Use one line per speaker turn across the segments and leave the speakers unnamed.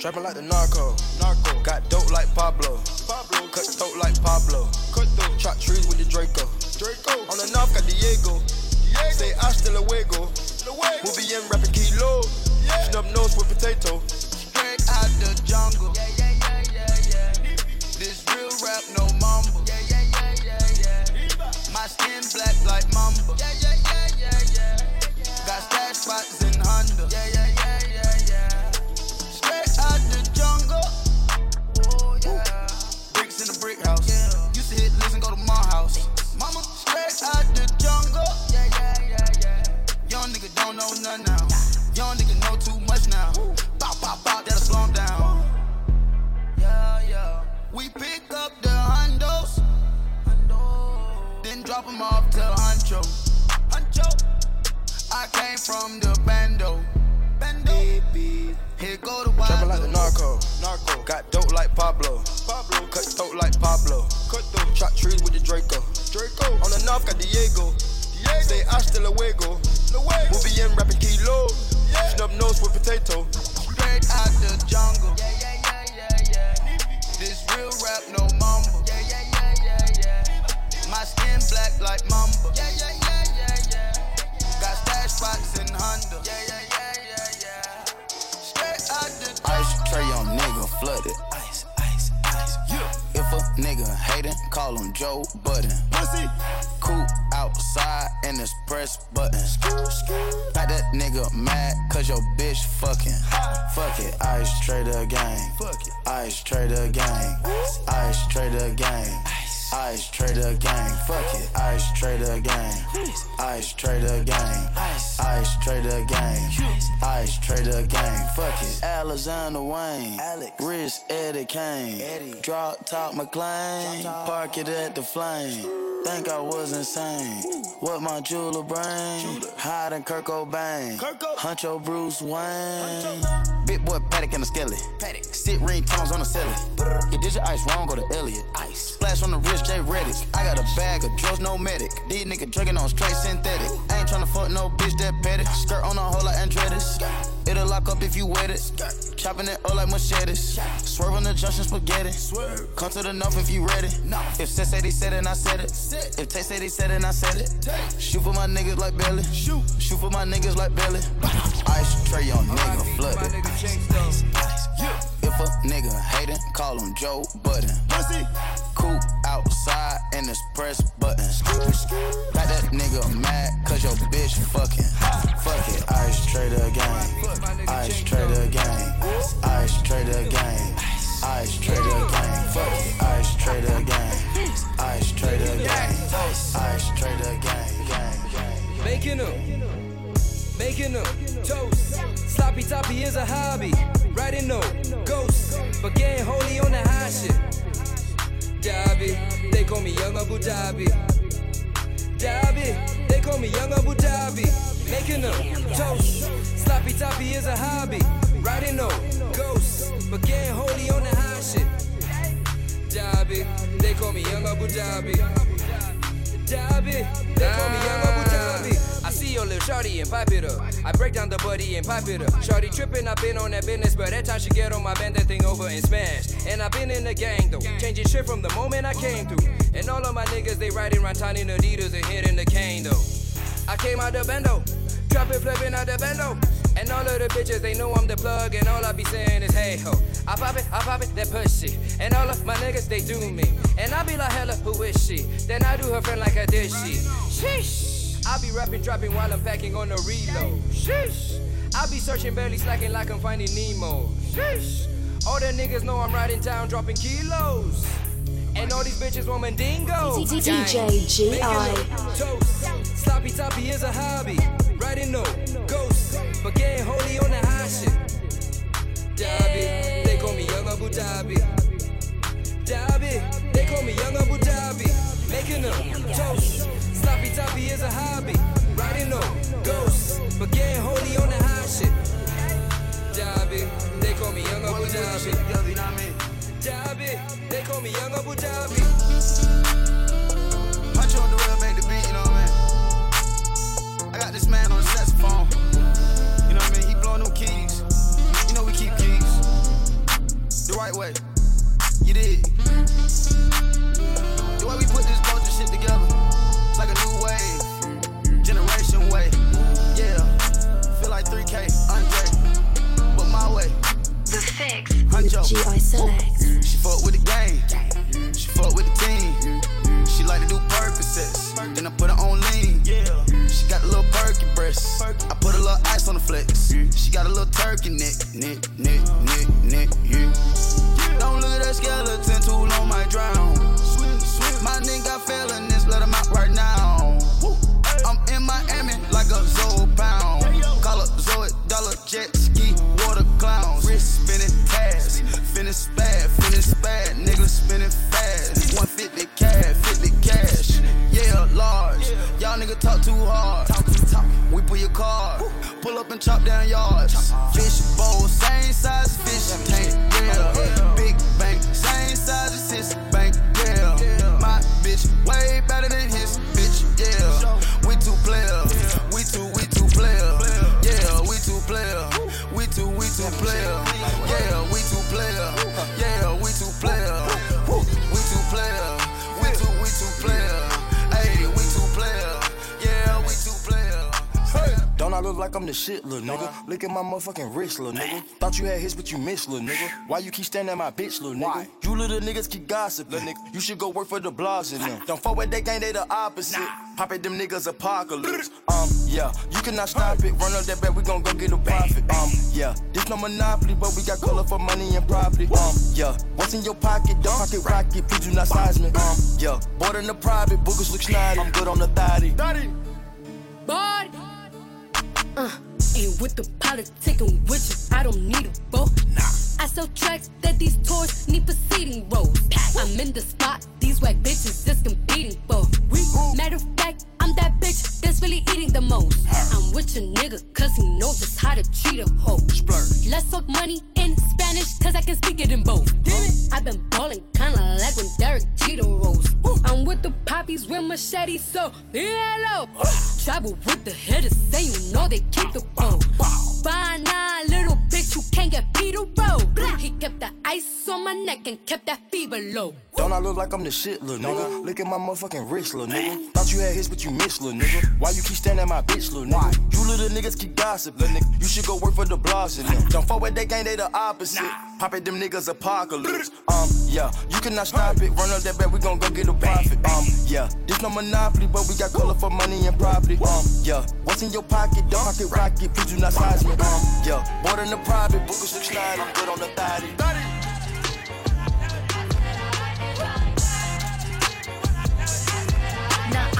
Trapping like the narco. Narco. Got dope like Pablo. Pablo. Cut throat like Pablo. Cut throat. Chop trees with the Draco. Draco. On the north got Diego. Diego. Say hasta luego. luego. Be in rapping kilo. Yeah. Snub nose with potato.
Straight out the jungle. Yeah, yeah. This real rap, no mumble. My skin black like mamba. Yeah, yeah, yeah, yeah, yeah. Got stash spots in
If a nigga hatin', call him Joe Budden. Pussy. Coop outside and this press button. Got that nigga mad cause your bitch fucking. Fuck it, ice trader gang. Fuck it, ice trader gang. Ice trader gang. Ice trader gang. Fuck it, ice trader gang. Ice trader gang. Ice trader gang. Ice trader gang. Fuck it, Alexander Wayne. Rich Eddie Kane. Eddie. Drop top McLean. Park it at the flame. Think I was insane. What my jeweler brain? Hiding Kurt Cobain. Huncho Bruce Wayne. Boy Paddock in the skelly. Paddock. Sit ring tones on the celly. You did your ice wrong, go to Elliot. Ice. Splash on the wrist, J Redick. I got a bag of drugs, no medic. These niggas drinking on straight synthetic. I ain't tryna fuck no bitch that petty. Skirt on a hole like Andretti's. It'll lock up if you wet it. Chopping it up like machetes. Swerve on the junction spaghetti. Come to the north if you ready. If Set said he said it, I said it. If Tay said he said it, I said it. Shoot for my niggas like belly. Shoot. Shoot for my niggas like belly. Ice tray on nigga flooded. Ice, ice. If a nigga hatin', call him Joe Budden. Pussy. Coop outside and this press button. Got that nigga mad cause your bitch fucking. Fuck it, ice trader gang. Ice trader gang. Ice trader gang. Ice trader gang. Fuck it, ice trader gang. Ice trader gang. Ice trader gang. Gang, gang.
Making them, making them toast. Sloppy toppy is a hobby. Writing no ghosts, but getting holy on the high shit. Dhabi, they call me Young Abu Dhabi. Dhabi, they call me Young Abu Dhabi. Making them toast. Sloppy toppy is a hobby. Writing no ghosts, but getting holy on the high shit. Dhabi, they call me Young Abu Dhabi. Dhabi, they call me Young Abu Dhabi. Your little shorty and pipe it up. I break down the buddy and pipe it up. Shorty tripping, i been on that business, but that time she get on my bend that thing over and smash. And i been in the gang though, changing shit from the moment I came through. And all of my niggas, they riding around tiny Adidas and hitting the cane though. I came out the bendo, dropping flipping out the bendo. And all of the bitches, they know I'm the plug, and all I be saying is, hey ho. I pop it, I pop it, that pussy. And all of my niggas, they do me. And I be like, hella, who is she? Then I do her friend like I did she. Sheesh. I be rapping, dropping while I'm packing on the reload. Sheesh. I be searching, barely slacking like I'm finding Nemo. Sheesh. All the niggas know I'm riding town, dropping kilos. And all these bitches want mandingo.
DJ GI.
Toast. Sloppy toppy is a hobby. Riding no ghosts, but getting holy on the high shit. Dhabi, they call me Young Abu Dhabi. Dhabi, they call me Young Abu Dhabi. Making them toast. Sloppy toppy is a hobby. Riding no ghosts, but getting holy on the high shit. Dhabi, they call me Young Abu Dhabi. Dhabi, they call me Young Abu Dhabi.
Punch on the real, make the beat, you know what I mean? I got this man on the saxophone. You know what I mean? He blowing them keys. You know we keep keys.
The right way. You did. The way we put this culture shit together,
Fix
Huncho.
G.I. Select.
She fuck with the game, she fuck with the team. She like to do Percocets, then I put her on lean. Yeah, she got a little perky breast. I put a little ice on the flex. She got a little turkey neck, neck, neck, neck, neck. Yeah. Too hard. We pull your car, pull up and chop down yards. Fish bowl, same size fish tank. Yeah,
Don't look like I'm the shit, little nigga? Look at my motherfucking wrist, little nigga. Thought you had hits, but you missed, little nigga. Why you keep standing at my bitch, little nigga? You little niggas keep gossiping, little nigga. You should go work for the blogs and them. Don't fuck with that gang, they the opposite. Pop at them niggas apocalypse. Um, yeah, you cannot stop it. Run up that bed, we gon' go get a profit. Um, yeah, this no monopoly, but we got color for money and property. Um, yeah, what's in your pocket? Don't pocket rocket, please do not size me. Um, yeah, bought in the private, boogers look snotty. I'm good on the thotty.
Body. Uh, ain't with the politicking with you. I don't need a vote. Nah. I sell tracks that these tours need for seating rows. I'm in the spot, these white bitches just competing for. Matter of fact, I'm that bitch that's really eating the most. I'm with your nigga, cause he knows just how to treat a hoe. Let's talk money in Spanish, cause I can speak it in both. Damn it. I've been ballin' kinda like when Derek Jeter rolls. I'm with the poppies with machetes, so hello. Travel with the hitters, say you know they keep the pole. Fine, nah, little bitch, you can't get Peter roll. He kept the ice on my neck and kept that fever low.
Don't I look like I'm the shit, little nigga? Look at my motherfucking wrist, little nigga. Thought you had hits, but you missed, little nigga. Why you keep standing at my bitch, little nigga? You little niggas keep gossip, little nigga. You should go work for the blogs and them. Don't fuck with that gang, they the opposite. Pop at them niggas apocalypse. Um, yeah, you cannot stop it. Run up that bed, we gon' go get a profit. Um, yeah, this no monopoly, but we got color for money and property. Um, yeah, what's in your pocket? Don't pocket rocket, please do not size me. Um, yeah, bought in the private, bookers look snotty. Good on the thotty.
Now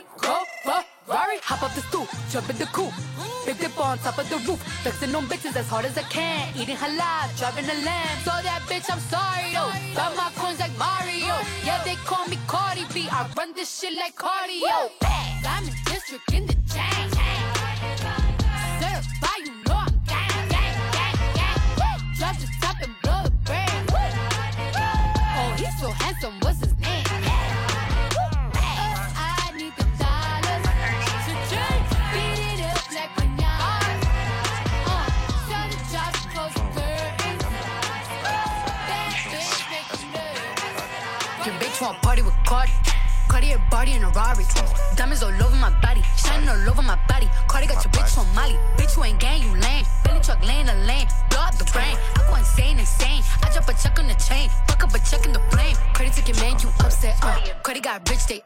Ferrari, hop up the stoop, jump in the coupe. Big dip on top of the roof, flexing on bitches as hard as I can. Eating halal, driving a lamb. So that bitch, I'm sorry, yo. Got my coins like Mario. Yeah, they call me Cardi B. I run this shit like cardio. Diamond district in the chain. Certified, you got rich, they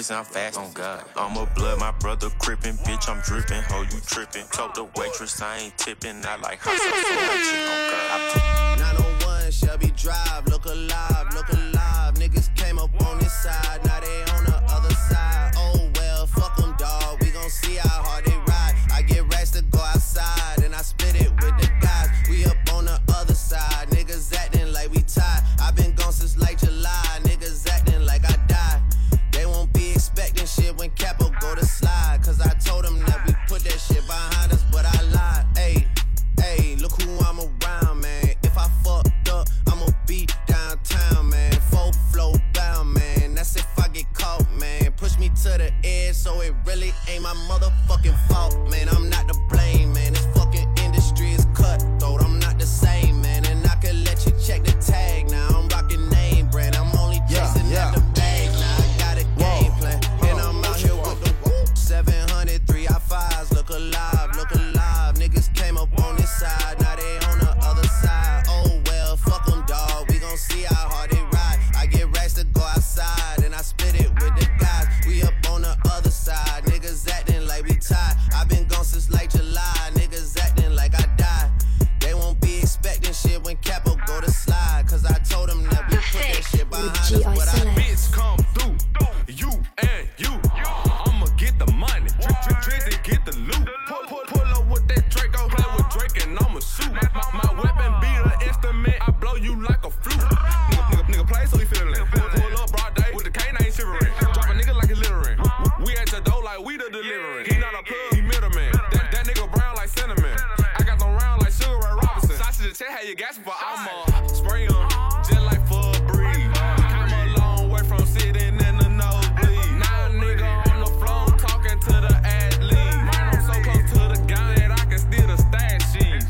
pussy, I'm
fast, on God. I'm a blood, my brother crippin', bitch, I'm drippin', ho, you trippin'. Told the waitress I ain't tippin', I like hot sauce, like chick on God.
901 Shelby Drive, look alive, look alive. Niggas came up on this side, now they on the other side. Oh well, fuck them, dawg. We gon' see how hard they I'ma
spray 'em just like for a breeze. Come a long way from sitting in the nosebleed. Now nigga on the floor talking to the athlete. Man, I'm so close to the gun that I can steal the stash sheets.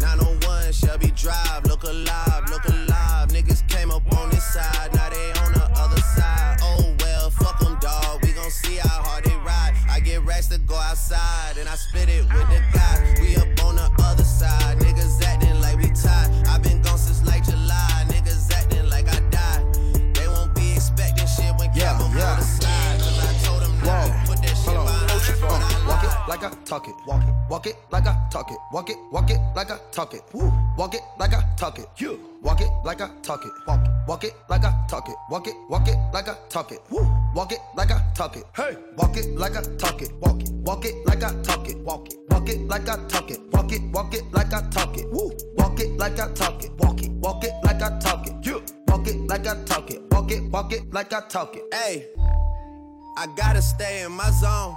901 Shelby Drive, look alive, look alive. Niggas came up on this side, now they on the other side. Oh well, fuck them, dawg. We gon' see how hard they ride. I get racks to go outside, and I spit it with the
talk it. Walk it. Walk it like I talk it. Walk it. Walk it like I talk it. Woo. Walk it like I talk it. You. Walk it like I talk it. Walk it. Walk it like I talk it. Walk it. Walk it like I talk it. Woo. Walk it like I talk it. Hey. Walk it like I talk it. Walk it. Walk it like I talk it. Walk it. Walk it like I talk it. Walk it. Walk it like I talk it. Woo. Walk it like I talk it. Walk it. Walk it like I talk it. You. Walk it like I talk it. Walk it. Walk it like I talk it.
Hey, I gotta stay in my zone.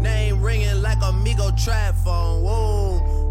name ringing like Amigo trap phone. Whoa,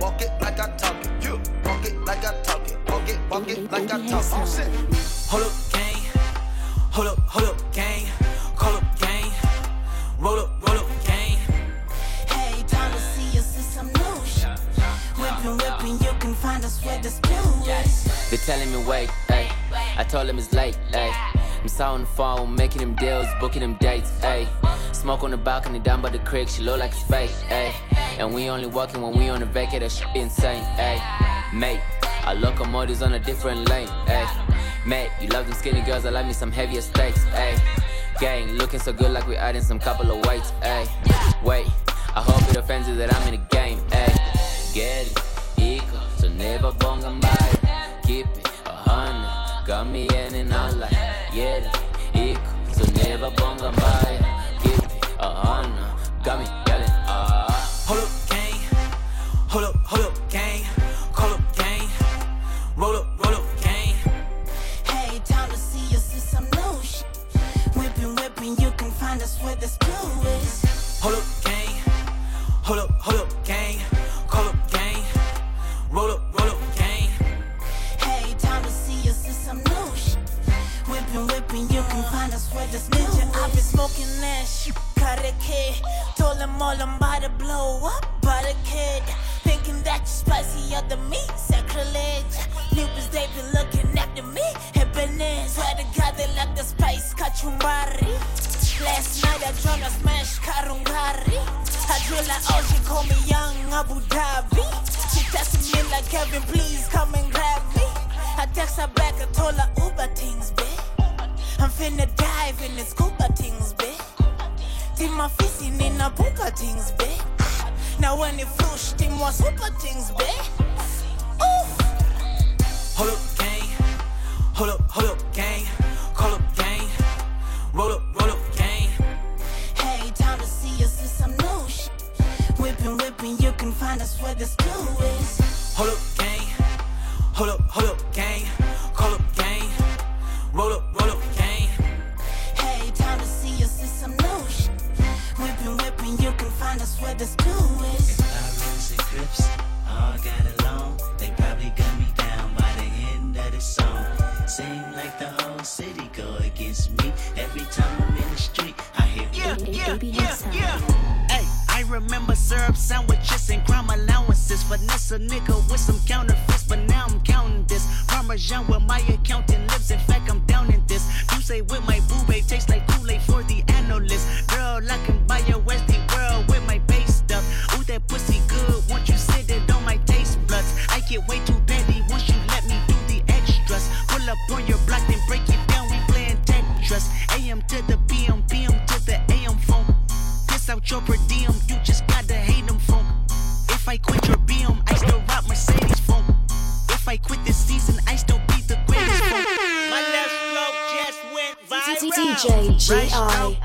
Walk it. Like I talk it. You. Walk it like I talk it. Walk it. Walk it like I talk it. Oh.
Hold up, gang. Hold up, hold up, gang. Call up, gang. Roll up, roll up, gang.
Hey, time to see us in some new shit. Whipping, whipping, you can find us where the stew is.
They telling me wait, ayy. I told them it's late, ayy. I'm so on the phone, making them deals, booking them dates, ayy. Smoke on the balcony down by the creek, she look like it's fake, ayy. And we only walking when we on the vacay, that shit insane, ayy. Mate, Our locomotives on a different lane, ayy. Mate, you love them skinny girls, I like me some heavier steaks, ayy. Gang, looking so good like we adding some couple of weights, ayy. Wait, I hope it offends you that I'm in the game, ayy. Get it, equal, so never bonga by. Keep it, a hundred, got me in and out like, get it, equal, so never bonga by. Keep it, a hundred, got me.
Hold up, gang. Hold up, hold up, gang. Call up, gang. Roll up, roll up, gang.
Hey, time to see you see some new shit. Whipping, whipping, you can find us where the school is.
Hold up, gang. Hold up, hold up, gang. Call up, gang. Roll up, roll up, gang.
Hey, time to see you see some new shit. Whipping, whipping, you can find us where the school is. I've been smoking that shit. Cut a kid. Told them all I'm about to blow up. But a kid. Thinking that you're spicy of the meat. Sacrilege. Neighbors, they be looking after me. Happening. Swear to God, they like the spice. Kachumbari. Last night I drunk a smash Karungari. I drill like oh she call me young Abu Dhabi. She testing me like Kevin, please come and grab me. I text her back, I told her Uber things, babe. I'm finna dive in the scuba things, Team my fist in a booker things, babe. Now when it flush, team more super things, babe. Ooh.
Hold up, gang. Hold up, hold up, gang. Call up, gang. Roll up, roll up, gang.
Hey, time to see you see some new shit. Whipping, whipping, you can find us where the school is.
Hold up, gang. Hold up, hold up,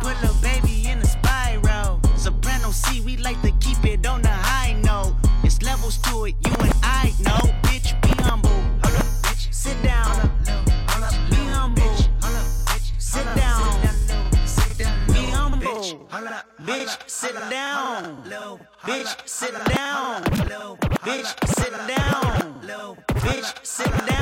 put a baby in a spiral. Soprano C, we like to keep it on the high note. It's levels to it, you and I know. Bitch, be humble. Hold up, bitch. Sit down. Be humble. Bitch, sit down. Be humble. Bitch, sit down. Bitch, sit down. Bitch, sit down. Bitch, sit down.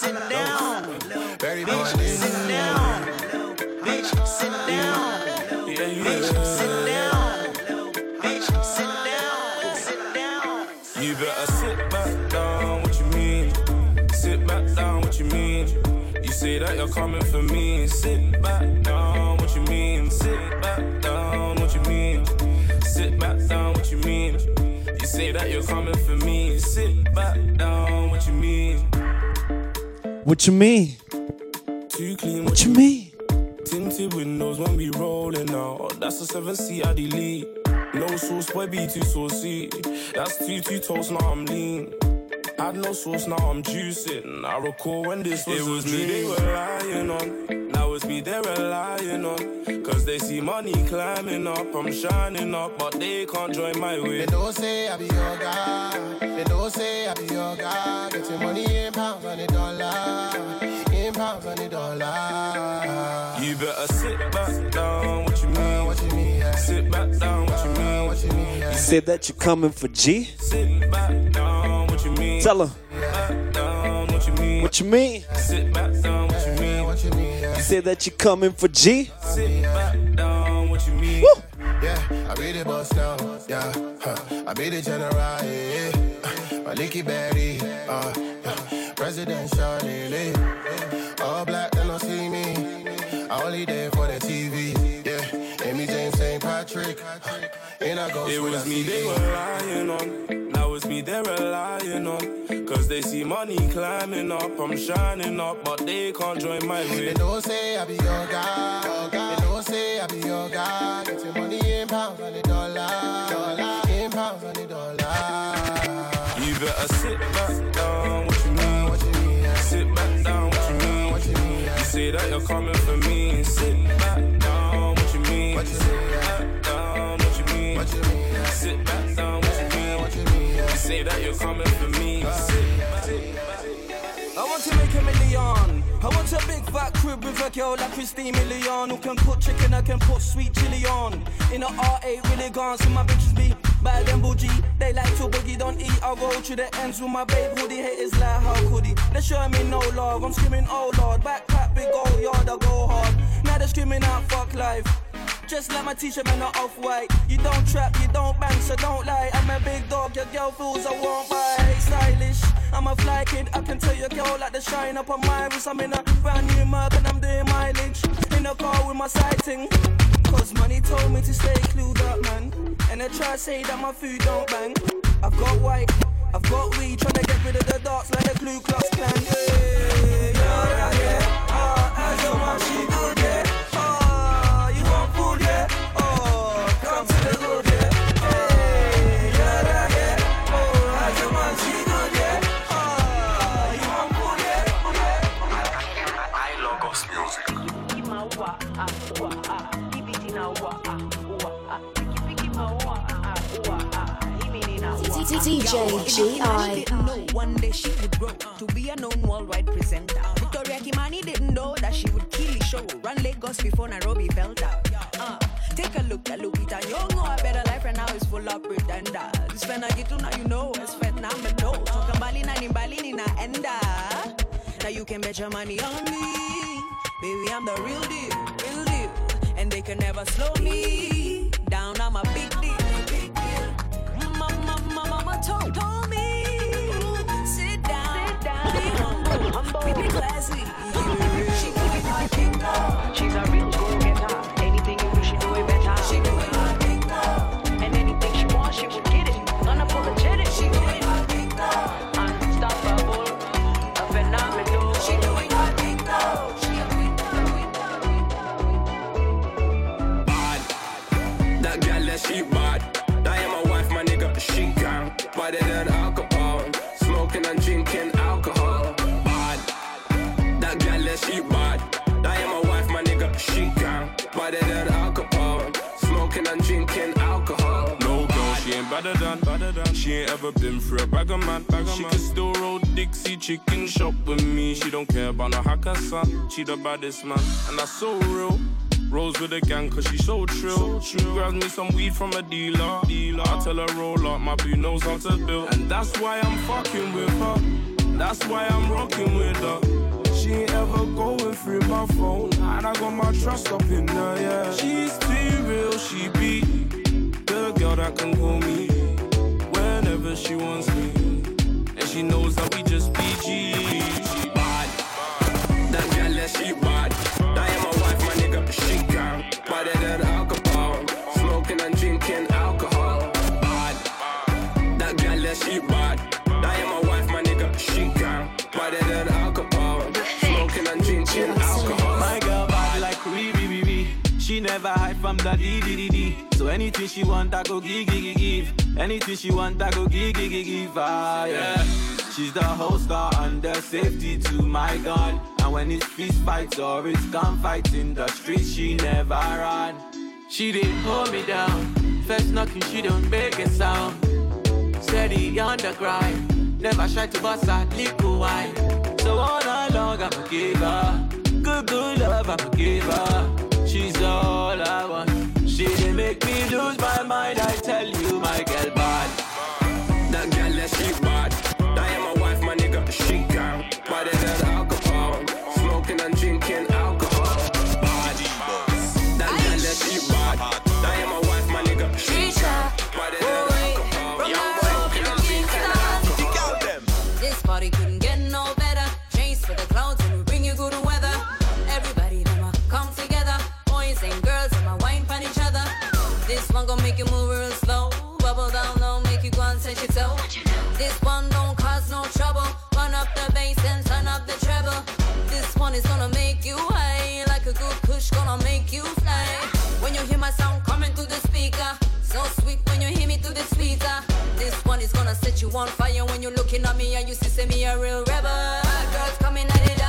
Sit down. Bitch, sit down. Bitch, sit down. Bitch, sit down. Bitch, sit down. Sit down.
You better sit back down, what you mean? Sit back down, what you mean? You say that you're coming for me. Sit back down, what you mean? Sit back down, what you mean? Sit back down, what you mean? You say that you're coming for me. Sit back down, what you mean?
What you mean?
Too clean,
What you mean?
Tinted windows when we rolling out. That's a seven seat I delete. No sauce, boy, be too saucy. That's two two toast, now I'm lean. Had no sauce, now I'm juicing. I recall when this was, it was me they were lying on. Now it's me they're relying on. Cause they see money climbing up. I'm shining up, but they can't join my way.
They don't say I be your guy. They don't say I be your guy. Getting money in pounds and a dollar. In pounds and a dollar.
You better sit back down, what you mean? What you mean? Sit back down, what you mean? What you mean?
You said that you coming for G?
Sit back down, what you mean?
Tell her.
What you mean?
What you mean?
Sit back down, you mean? You
said that you coming for G?
Sit back down, what you mean?
Yeah, I be the boss now. Yeah, huh. I be the general. Yeah, my licky berry. Uh, yeah. Presidential lily. All black, they don't see me. I only there for the TV. Yeah, Amy James, St. Patrick. trick. And I go
It was me they were lying on. Now it's me they're relying on. Cause they see money climbing up. I'm shining up, but they can't join my way.
They don't say I be your guy. They don't say I be your guy. Get your money in pounds and the dollar. dollar. In pounds and the dollar.
You better sit back down, what you mean? Mm, what you mean? Sit back down, what you mean? Mm, what you mean? You say that you're coming for me. Sit back down, what you mean? What you mean? Back down, what you mean? What you mean? Sit back down, what you mean? Mm, what you mean? You say that you're coming for me. Sit
want to make a million. I want a big fat crib with a girl like Christina Milian who can put chicken, I can put sweet chili on. In a R8 really gone, so my bitches be bad and bougie. They like to boogie, don't eat. I roll to the ends with my babe hoodie. Haters like how could he? They show me no love. I'm screaming, oh lord. Backpack, big old yard, I go hard. Now they're screaming out, fuck life. Just like my t-shirt, man, not off-white. You don't trap, you don't bang, so don't lie. I'm a big dog, your girl feels I won't buy. Stylish, I'm a fly kid. I can tell your girl like the shine up on my wrist. I'm in a brand new Merc and I'm doing mileage. In a car with my sighting. Cause money told me to stay clued up, man. And they try to say that my food don't bang. I've got white, I've got weed, trying to get rid of the darks like Ku Klux Klan. Yeah, yeah,
didn't know one day she would grow to be a known worldwide presenter. Victoria Kimani didn't know that she would kill the show, run Lagos before Nairobi felt out. Uh, take a look at Lupita Nyong'o, a better life right now is full of pretenders. Spend a gitu now you know, it's phenomenal. Toka mbali na ni mbali ninaenda. Now you can bet your money on me, baby I'm the real deal, real deal, and they can never slow me down. I'm a big deal, big deal. Mama, mama, mama told, told me, be classy. She doing her thing
ain't than, better than. She ain't ever been through a bag of man. Bag of she man. can still roll Dixie chicken shop with me. She don't care about no hacker son. She the baddest man, and that's so real. Rolls with a gang cause she so trill. She grabs me some weed from a dealer. dealer. I tell her roll up, my boo knows how to build. And that's why I'm fucking with her. That's why I'm rocking with her. She ain't ever going through my phone. And I got my trust up in her, yeah. She's too real, she be the girl that can call me whenever she wants me. And she knows that we just be G. She bad. That girl, yeah, she bad. That ain't my wife, my nigga, she can. Better than alcohol. Smoking and drinking alcohol. Bad. That girl, yeah, she bad. That ain't my wife, my nigga, she can. Better than alcohol. Smoking and drinking alcohol.
My girl bad like we, we, we, we. She never hide from the D, D, D, D. So anything she want, I go give, give, give. Anything she want, I go give, give, give, give. Ah, yeah. She's the whole star under safety to my God. And when it's fist fights or it's gunfights in the streets, she never run. She didn't hold me down. First knocking, she don't make a sound. Steady on the grind. Never shy to bust a little wine. So all night long, I'ma give her. Good, good love, I'ma give her. She's all I want. She didn't make me lose my mind, I tell you, my
So sweet when you hear me through the sweeter. Uh. This one is gonna set you on fire when you're looking at me and you see, say me a real rebel. My girls coming at
it.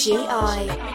GI.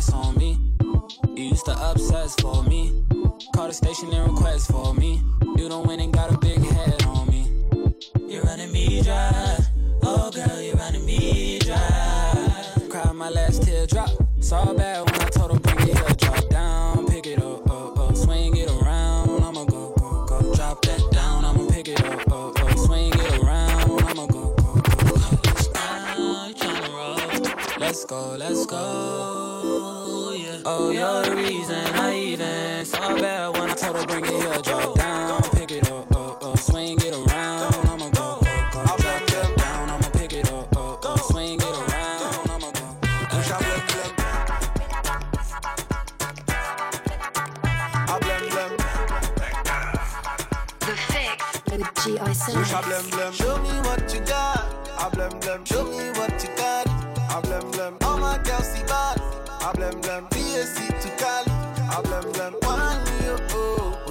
stress
on me. You used to obsess for me. Call the station and request for me. You don't win and got a big head on me. You're running me dry. Oh, girl, you're running me dry. Cried my last tear teardrop. Saw bad when I told her bring it up. Drop down, pick it up, up, up. Swing it around. I'ma go, go, go. Drop that down. I'ma pick it up, up, up. Swing it around. I'ma go, go, go. Let's go, let's go. Oh, you're the reason I even saw bad when I told her bring it here, drop down, pick it up, up, up, swing it around. I'ma go, go, go, drop that down. I'ma pick it up, up, up, swing it around. I'ma go,
go,
The fix with G.I.
Simmons. Show me what you got. I blem blem. Show me what you got. I blem blem. All my girls see bad. I blem blem.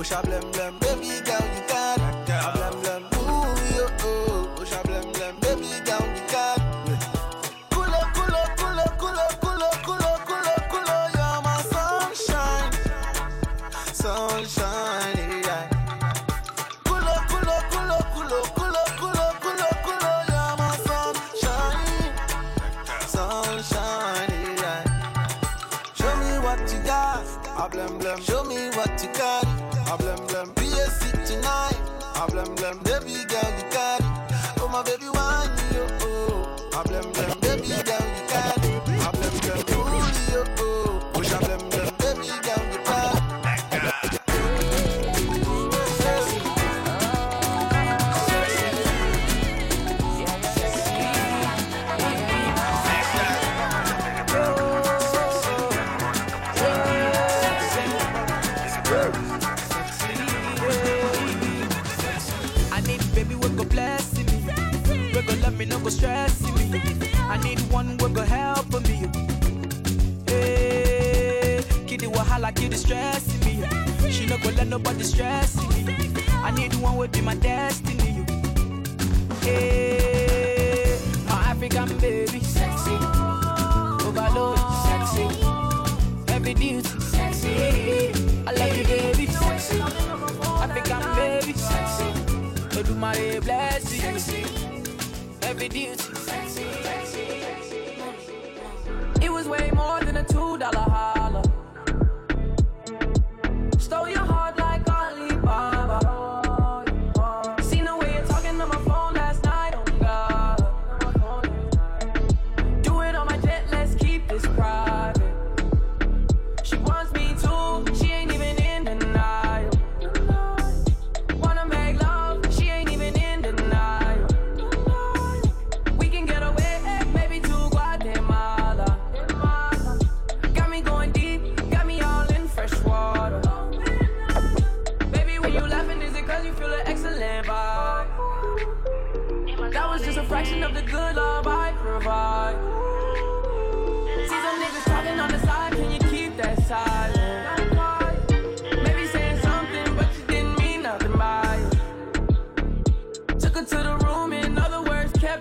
Push a blem blem,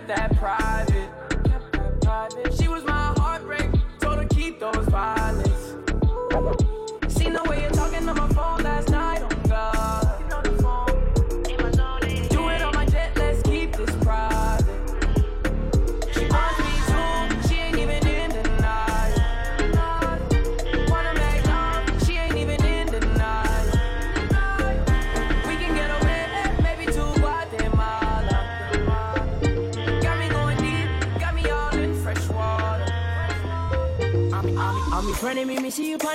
that private.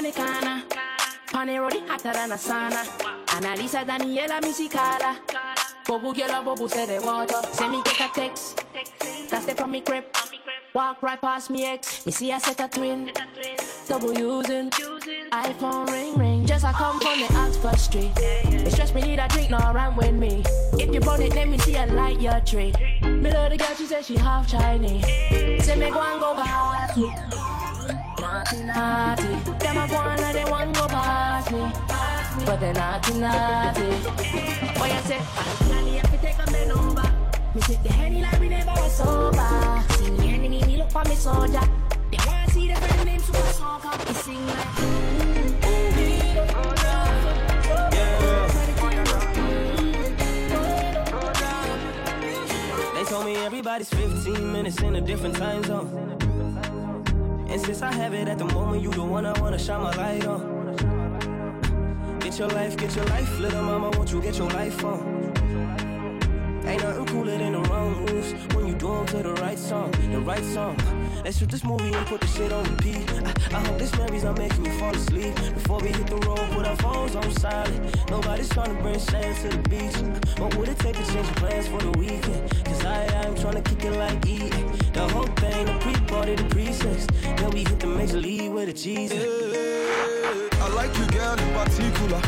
Me
see you on the corner. Pane rodi hotter than a sauna. Analisa Daniela Misicala. Bobu up, Bobu say the water. Send me get a text. That's the from me crib. Walk right past me ex. Me see I set a twin. Double using. iPhone ring ring. Just I come from the Oxford Street. It stress me need a drink, no run with me. If you burn it, let me see a light your tree. Me love the girl, she said she half Chinese. Say me go and go back. Naughty, naughty. Them a go on and they want go past me. But they naughty, naughty. What you say? I have to take up the number. Me take the henny like we never was sober. See me enemy, me look for me soldier. They want to see the friend name super soccer. He sing like.
Told me everybody's 15 minutes in a different time zone. And since I have it at the moment, you the one I wanna shine my light on. Get your life, get your life, little mama, won't you get your life on? Ain't nothing cooler than the wrong moves when you do 'em to the right song, the right song. Let's shoot this movie and put the shit on repeat. I hope this memory's not making you fall asleep. Before we hit the road, put our phones on silent. Nobody's trying to bring sand to the beach. What would it take to change plans for the weekend? Cause I I'm trying to kick it like E. The whole thing, the pre-party, the pre-sex. Then we hit the major league with a cheese.
I like you, girl, in particular.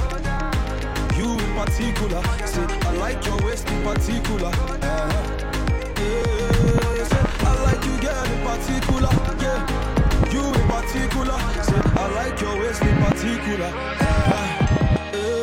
You in particular. I like your waist in particular. Uh-huh. Yeah, I like you, girl, in particular. Yeah, particular. Say, I like your waist in particular. Uh-huh. Yeah.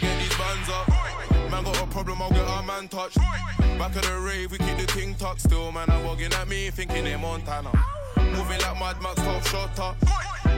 get these bands up.
Man got a problem, I'll get our man touched. Back at the rave, we keep the ting tuck still. Man, I'm walking at me, thinking they Montana. Moving like Mad Max, top shot up.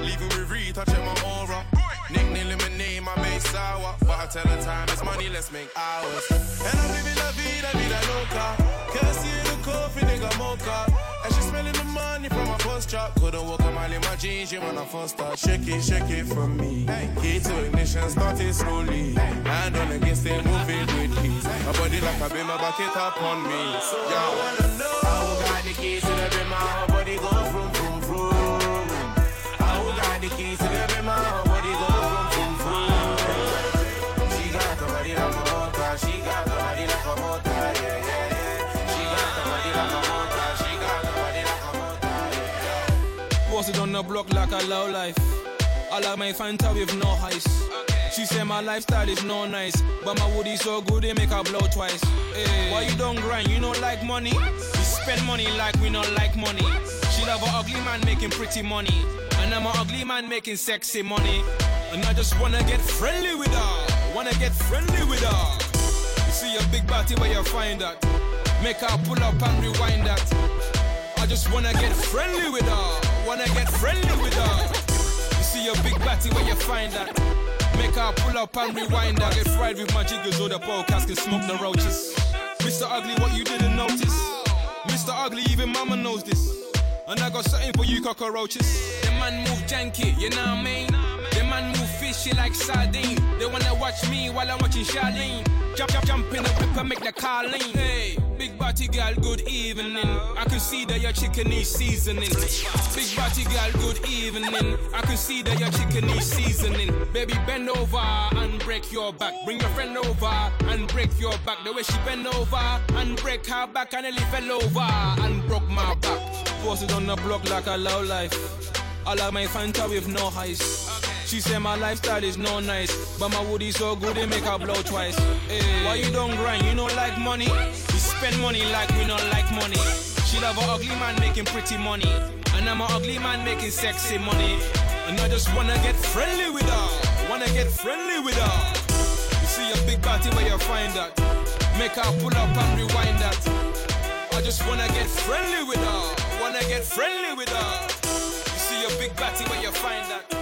Leaving with Reed, touching my aura. Nickname lemonade, my base sour. But I tell the time, it's money, let's make hours. And I'm living la vida, vida loca. Can't see the coffee, nigga, mocha. And she smelling the money from my first drop. Couldn't walk a mile in my jeans, yeah, when I first start. Shake it, shake it for me. Key to ignition, started slowly. Hand on against it, moving with ease. My body like a beamer, back it up on me. Yeah, I wanna know. I got the keys to the beamer, the
block like a low life. I like my Fanta with no ice. She say my lifestyle is no nice, but my woody so good they make her blow twice. Hey, why you don't grind? You don't like money? We spend money like we don't like money. She love a ugly man making pretty money, and I'm a ugly man making sexy money. And I just wanna get friendly with her, wanna get friendly with her. You see a big body where you find that, make her pull up and rewind that. I just wanna get friendly with her, wanna get friendly with her. You see a big batty where you find that. Make her pull up and rewind that. Get fried with my jiggers or the podcast can smoke the roaches. Mr. Ugly, what you didn't notice? Mr. Ugly, even mama knows this. And I got something for you cockroaches. The man move janky, you know what I mean? Fishy like sardine. They wanna watch me while I'm watching Charlene. Jump, jump, jump in the whip and make the car lean. Hey, big body girl, good evening. I can see that your chicken is seasoning. Big body girl, good evening. I can see that your chicken is seasoning. Baby, bend over and break your back. Bring your friend over and break your back. The way she bend over and break her back and nearly fell over and broke my back. Posted on the block like a low life. I like my Fanta with no ice. She say my lifestyle is no nice, but my woody so good they make her blow twice. Hey, why you don't grind? You don't like money? We spend money like we don't like money. She love a ugly man making pretty money, and I'm a ugly man making sexy money. And I just wanna get friendly with her, wanna get friendly with her. You see a big body where you find that, make her pull up and rewind that. I just wanna get friendly with her, wanna get friendly with her. You see a big body where you find that,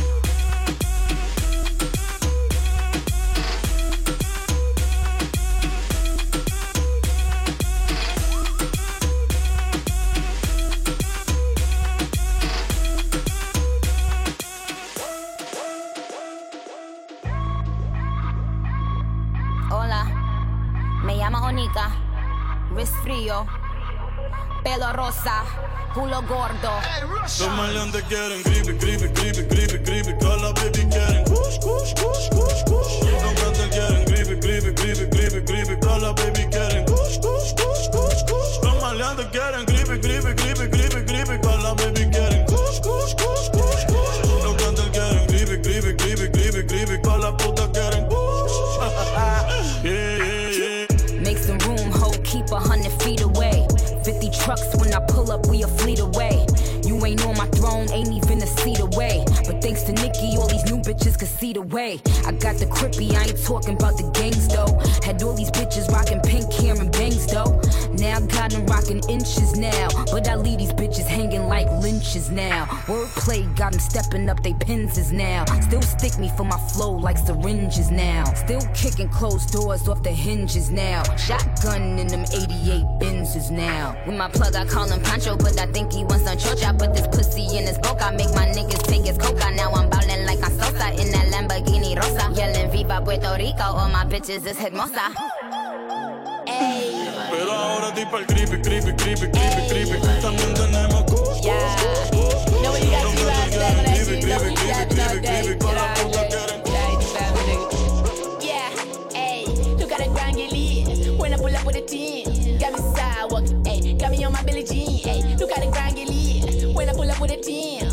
pelo rosa, culo gordo.
Los maleantes quieren
bitches can see the way. I got the crippy, I ain't talking about the gangs though. Had all these bitches rocking pink hair and bangs though. Now got them rocking inches now. But I leave these bitches hanging like lynches now. Wordplay got them stepping up they penses now. Still stick me for my flow like syringes now. Still kicking closed doors off the hinges now. Shotgun in them 88 Benzes now. With my plug, I call him Pancho, but I think he wants some chocha. Put this pussy in his boca, make my niggas take his coca. Now I'm ballin' like I'm Sosa in that Lamborghini Rosa. Yelling Viva Puerto Rico, all my bitches is hermosa
ahora creepy, creepy, creepy, creepy, creepy. También tenemos. Yeah.
No, you
guys see what I said when I creepy. Yeah, ayy. Look at it, gangly. When I pull up with a team, got me sidewalk, ayy. Got me on my Billie Jean, ayy. Gangly. When I pull up with a team.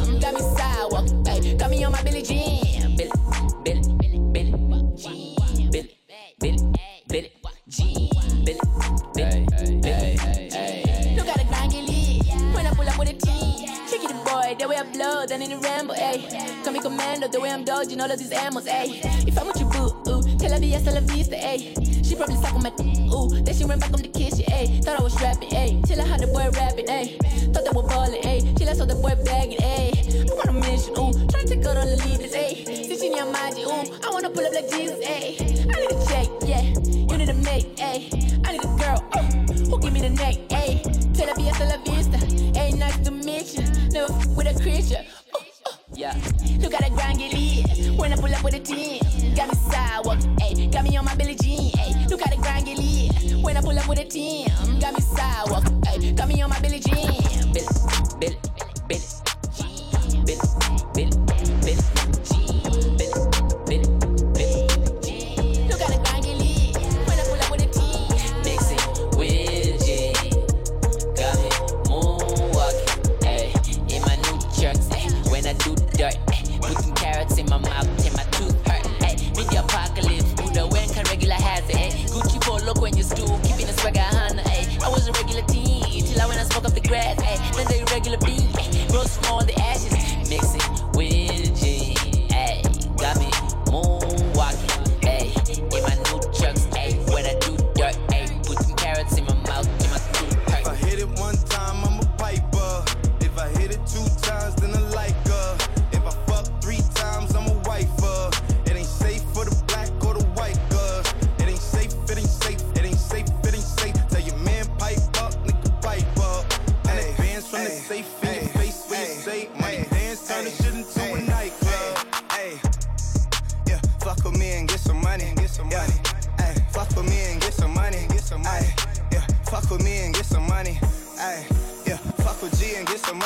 Rambo, ayy. Call me commando, the way I'm dodging all of these animals, ayy. If I'm with you, boo, ooh, tell her yes, tell love Vista, ayy. She probably suck on my ooh. Then she ran back on the kitchen, ayy. Thought I was rapping, ayy. Till I had the boy rapping, ayy. Thought that we're balling, ayy. Till I saw the boy bagging, ayy. I want a mission, ooh. Trying to take out all the leaders, ayy. Since you a magic, ooh. I wanna pull up like Jesus, ayy. I need a check, yeah. You need a mate, ayy. I need a girl, ooh. Who give me the neck, ayy. Tell her yes, tell love with a 10. Got me sidewalk, ayy. Got me on my Billie Jean, ayy. Look how the grind get lit. When I pull up with the
team. got me
sidewalk,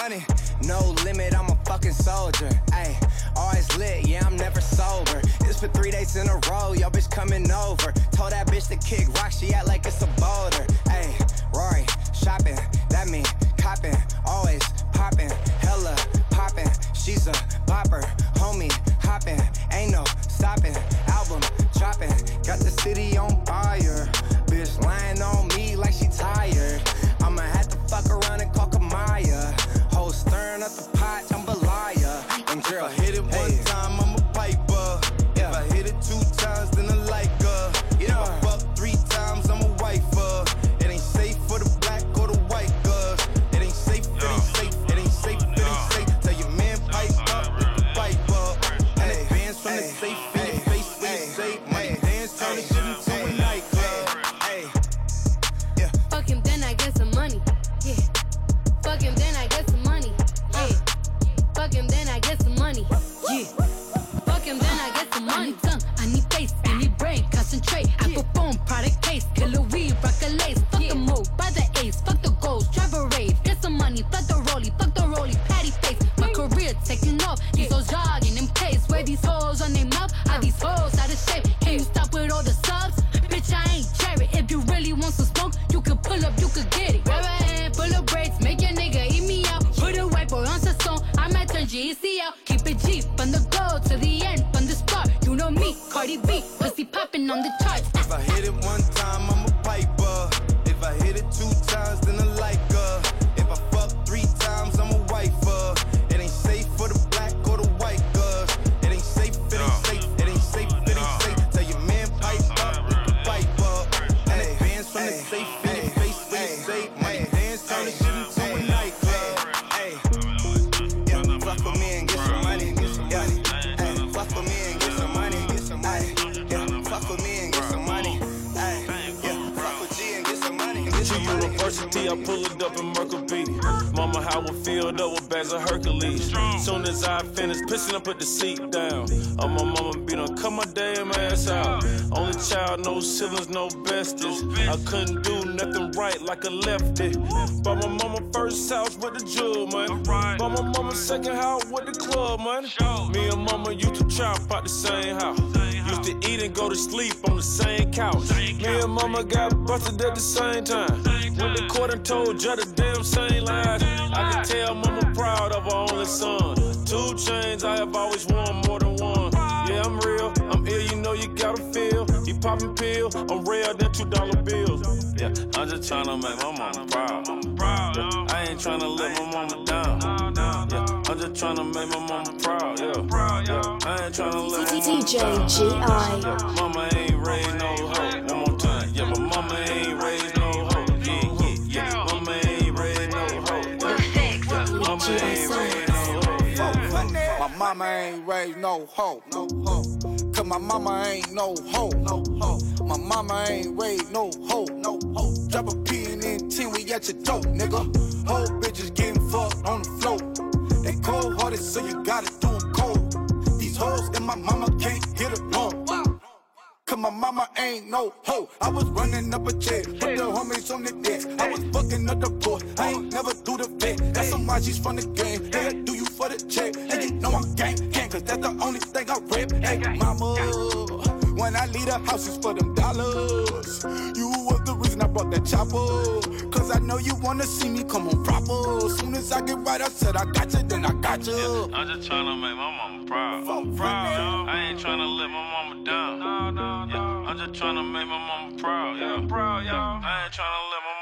money,
no limit, I'm a fucking soldier. Ayy, always lit, yeah, I'm never sober. This for three days in a row, yo bitch coming over. Told that bitch to kick rock, she act like it's a boulder. Ayy, Rory, shopping, that mean copping, always popping, hella popping. She's a bopper, homie, hopping, ain't no stopping. Album dropping, got the city on fire. Bitch lying on me like she tired. I'ma have to fuck around and call Kamaya.
Turn
at the
finished pissing I put the seat down. Oh, my mama be done cut my damn ass out. Only child, no siblings, no besties. I couldn't do nothing right like a lefty. Bought my mama first house with the jewel, man. Bought my mama second house with the club, man. Me and mama used to chop out the same house. Used to eat and go to sleep on the same couch. Me and mama got busted at the same time. When the court and told you the damn same lies. I can tell mama proud of her only son. Two chains, I have always worn more than one. Yeah, I'm real, I'm ill, you know you gotta feel. You poppin' pill, I'm rare than two dollar bills. Yeah, I'm just tryna make my mama proud. Yeah, I ain't tryna let my mama down. Yeah, I'm just tryna make my mama proud. Yeah, yeah, I ain't tryna let my mama
DJ
down.
GI.
Yeah, mama ain't raised no mama ain't raised no hoe, no hoe.
Cause my mama ain't no hoe, no hoe. My mama ain't raised no hoe, no hoe. Drop a P and then 10, we at your door, nigga. Whole bitches getting fucked on the floor. They cold hearted, so you gotta do 'em cold. These hoes and my mama can't get along. Cause my mama ain't no hoe. I was running up a check, put the homies on the desk. I was fucking up the port. I ain't never do the vet. That's why she's from the game. Yeah, do you for the check. And you know I'm gang, gang, cause that's the only thing I rap. Hey, mama, when I leave the house, it's for them dollars. You was the reason I brought that chopper. Cause I know you wanna see me come on proper. Soon as I get right, I said I got you, then I got you.
I'm just tryna make my mama proud. proud. I ain't tryna let my mama down. Yeah, I'm just tryna make my mama proud. Yeah, proud. Yeah, I ain't tryna let my mama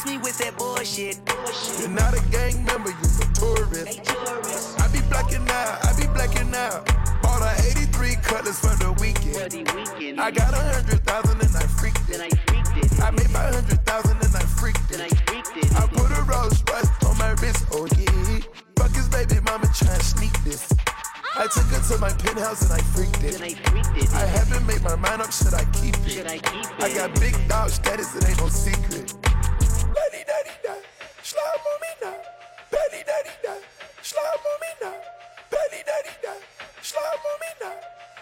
Miss me with that bullshit.
You're not a gang member, you're a tourist. I be blacking out, I be blacking out. Bought a 83 cutlass for the weekend. I got a hundred thousand and I freaked it. I made my hundred thousand and I freaked it. I put a Rolls Royce on my wrist, oh yeah. Fuck his baby mama trying to sneak this. I took her to my penthouse and I freaked it. I freaked it. I haven't made my mind up, should I keep it? I got big dog status, it ain't no secret. Daddy, daddy, da, slime on me now. Daddy, daddy, da, slime on me now. Daddy, daddy, da, slime on me now.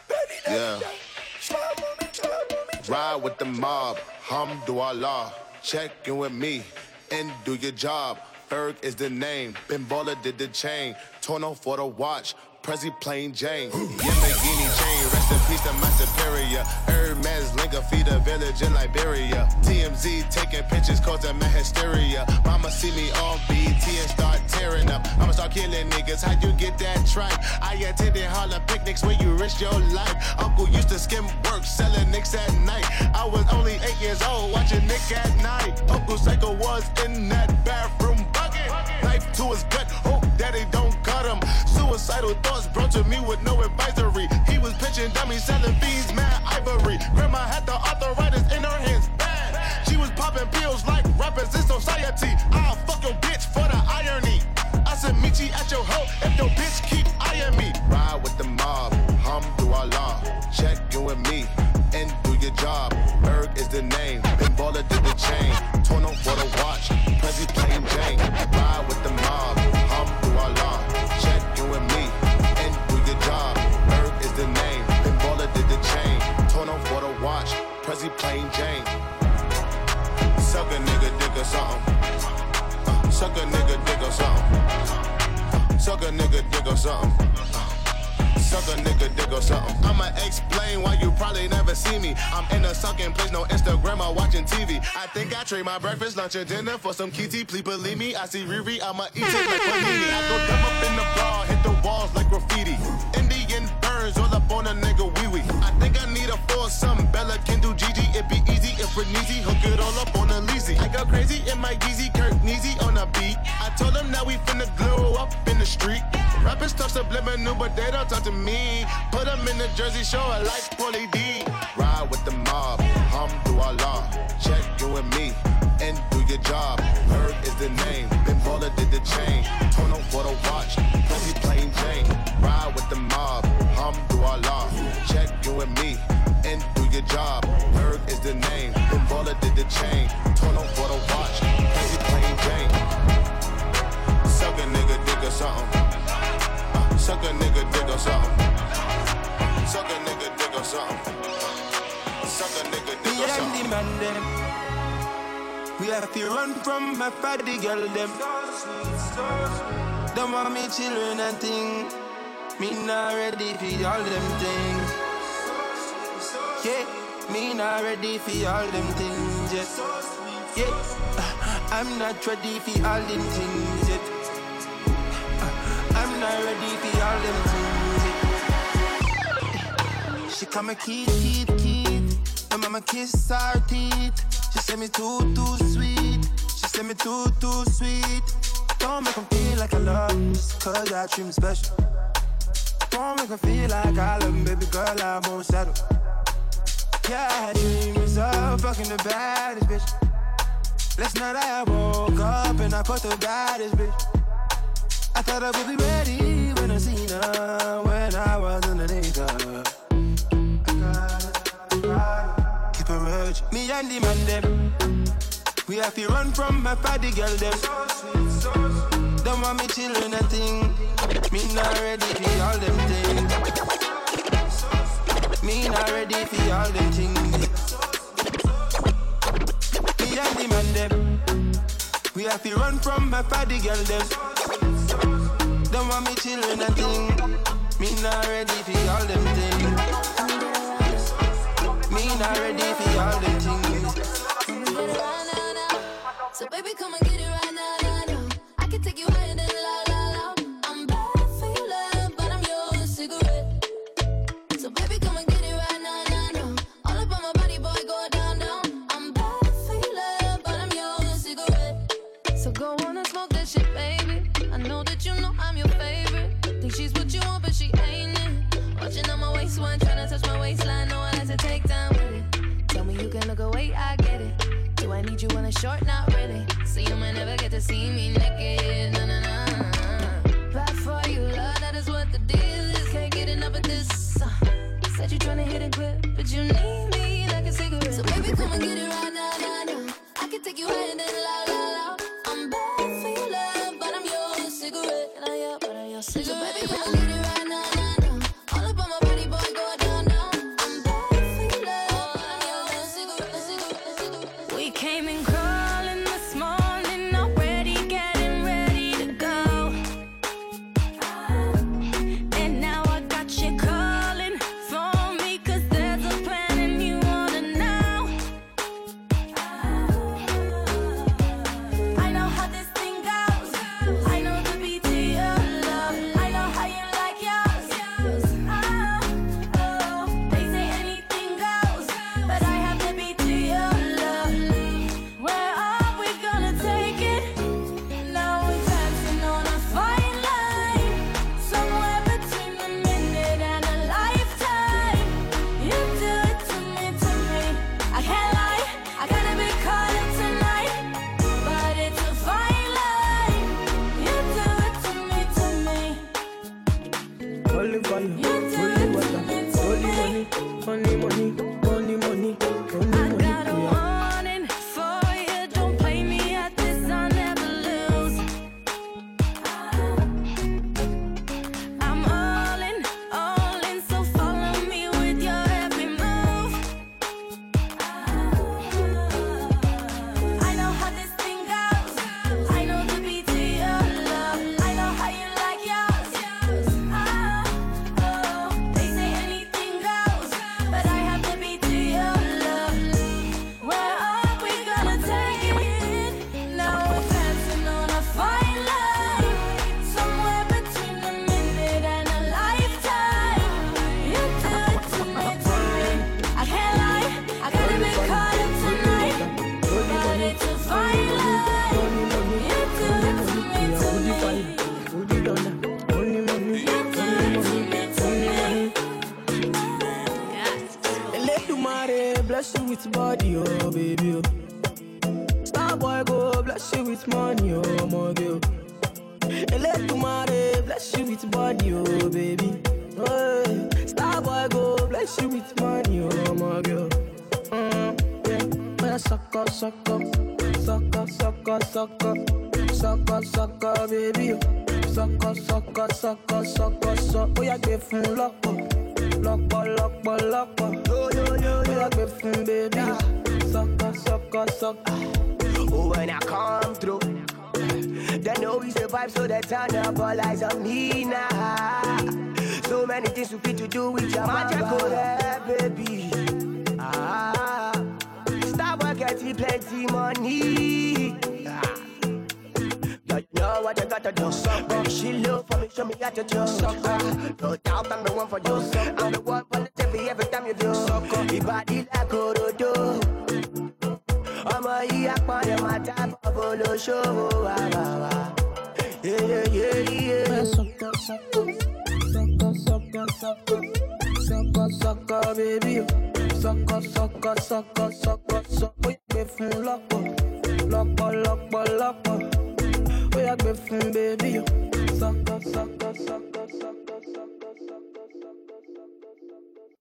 Daddy, daddy,
Yeah.
da, slime on me, slime on me.
Ride with the mob, hamdulillah. Check in with me and do your job. Ferg is the name. Ben Baller did the chain. Tourneau for the watch. Prezi plain Jane. Yamagini peace to my superior. Hermes Linka feed a village in Liberia. TMZ taking pictures causing my hysteria. Mama see me on BT and start tearing up. I'ma start killing niggas. How you get that tripe? I attended Harlem picnics where you risk your life. Uncle used to skim work, selling nicks at night. I was only eight years old, watching Nick at night. Uncle Psycho was in that bathroom bucket. Knife to his gut, hope daddy don't cut him. Suicidal thoughts brought to me with no advisory. Was pitching dummies, selling fiends, mad ivory. Grandma had the arthritis in her hands, bad. She was popping pills like rappers in society. I'll fuck your bitch for the irony. I said, meet you at your hoe if your bitch keep eyeing me. Ride with the mob, hamdulillah. Check in with me and do your job. Ferg is the name, Ben Baller did the chain. Tourneau for the watch, Prezi see me. I'm in a sucking place, no Instagram or watching TV. I think I trade my breakfast, lunch, and dinner for some kitty. Please believe me, I see Riri, I'ma eat it like panini. I go dumb up in the bar, hit the walls like graffiti. Indian burns all up on a nigga wee wee. I think I need a foursome. Bella can do Gigi, it be easy we're. Hook it all up on a leasy. I go crazy in my Yeezy, Kirk Neasy on a beat. I told them that we finna glow up in the street. Rappers talk subliminal, but they don't talk to me. Put them in the Jersey Shore, I like Pauly D. Ride with the mob, hum do Allah. Check you and me, and do your job. Ferg is the name, Ben Baller did the chain. Tourneau for the watch, pussy plain Jane. Ride with the mob, hum do Allah. Check you and me, and do your job. Ferg is the name, Baller did the chain. Tourneau for the watch, pussy plain Jane. Suck a nigga or something. Uh, suck a nigga or something. Suck a nigga or something. Suck a nigga or something.
the man them. We have to run from my fatty girl them. Don't want me children and thing. Me not ready for all them things. Yeah, me not ready for all them things yet. Yeah, I'm not ready for all them things yet. I'm not ready for all them things yet. She call me Keith, Keith, Keith. My mama kiss her teeth. She say me too, too sweet. She say me too, too sweet. Don't make 'em feel like I love cause I treat 'em special. Don't make 'em feel like I love 'em, baby girl, I won't settle. Yeah, I dreams of fucking the baddest bitch. Last night I woke up and I fucked the baddest bitch. I thought I would be ready when I seen her, when I was underneath her. Keep her urge. Me and the man them. We have to run from my party girl them. Don't want me children and thing. Me not ready for all them things. Me not ready for all them things. Me and the man them. We have to run from my party girl them. Don't want me and thing. Me not ready for all them things. Me not ready for all them things.
So baby, come and get it A short? Not really. So you might never get to see me naked. Na na na. Bad for you, love. That is what the deal is. Can't get enough of this. Uh, said you tryna hit a quit, but you need me like a cigarette. So baby, come and get it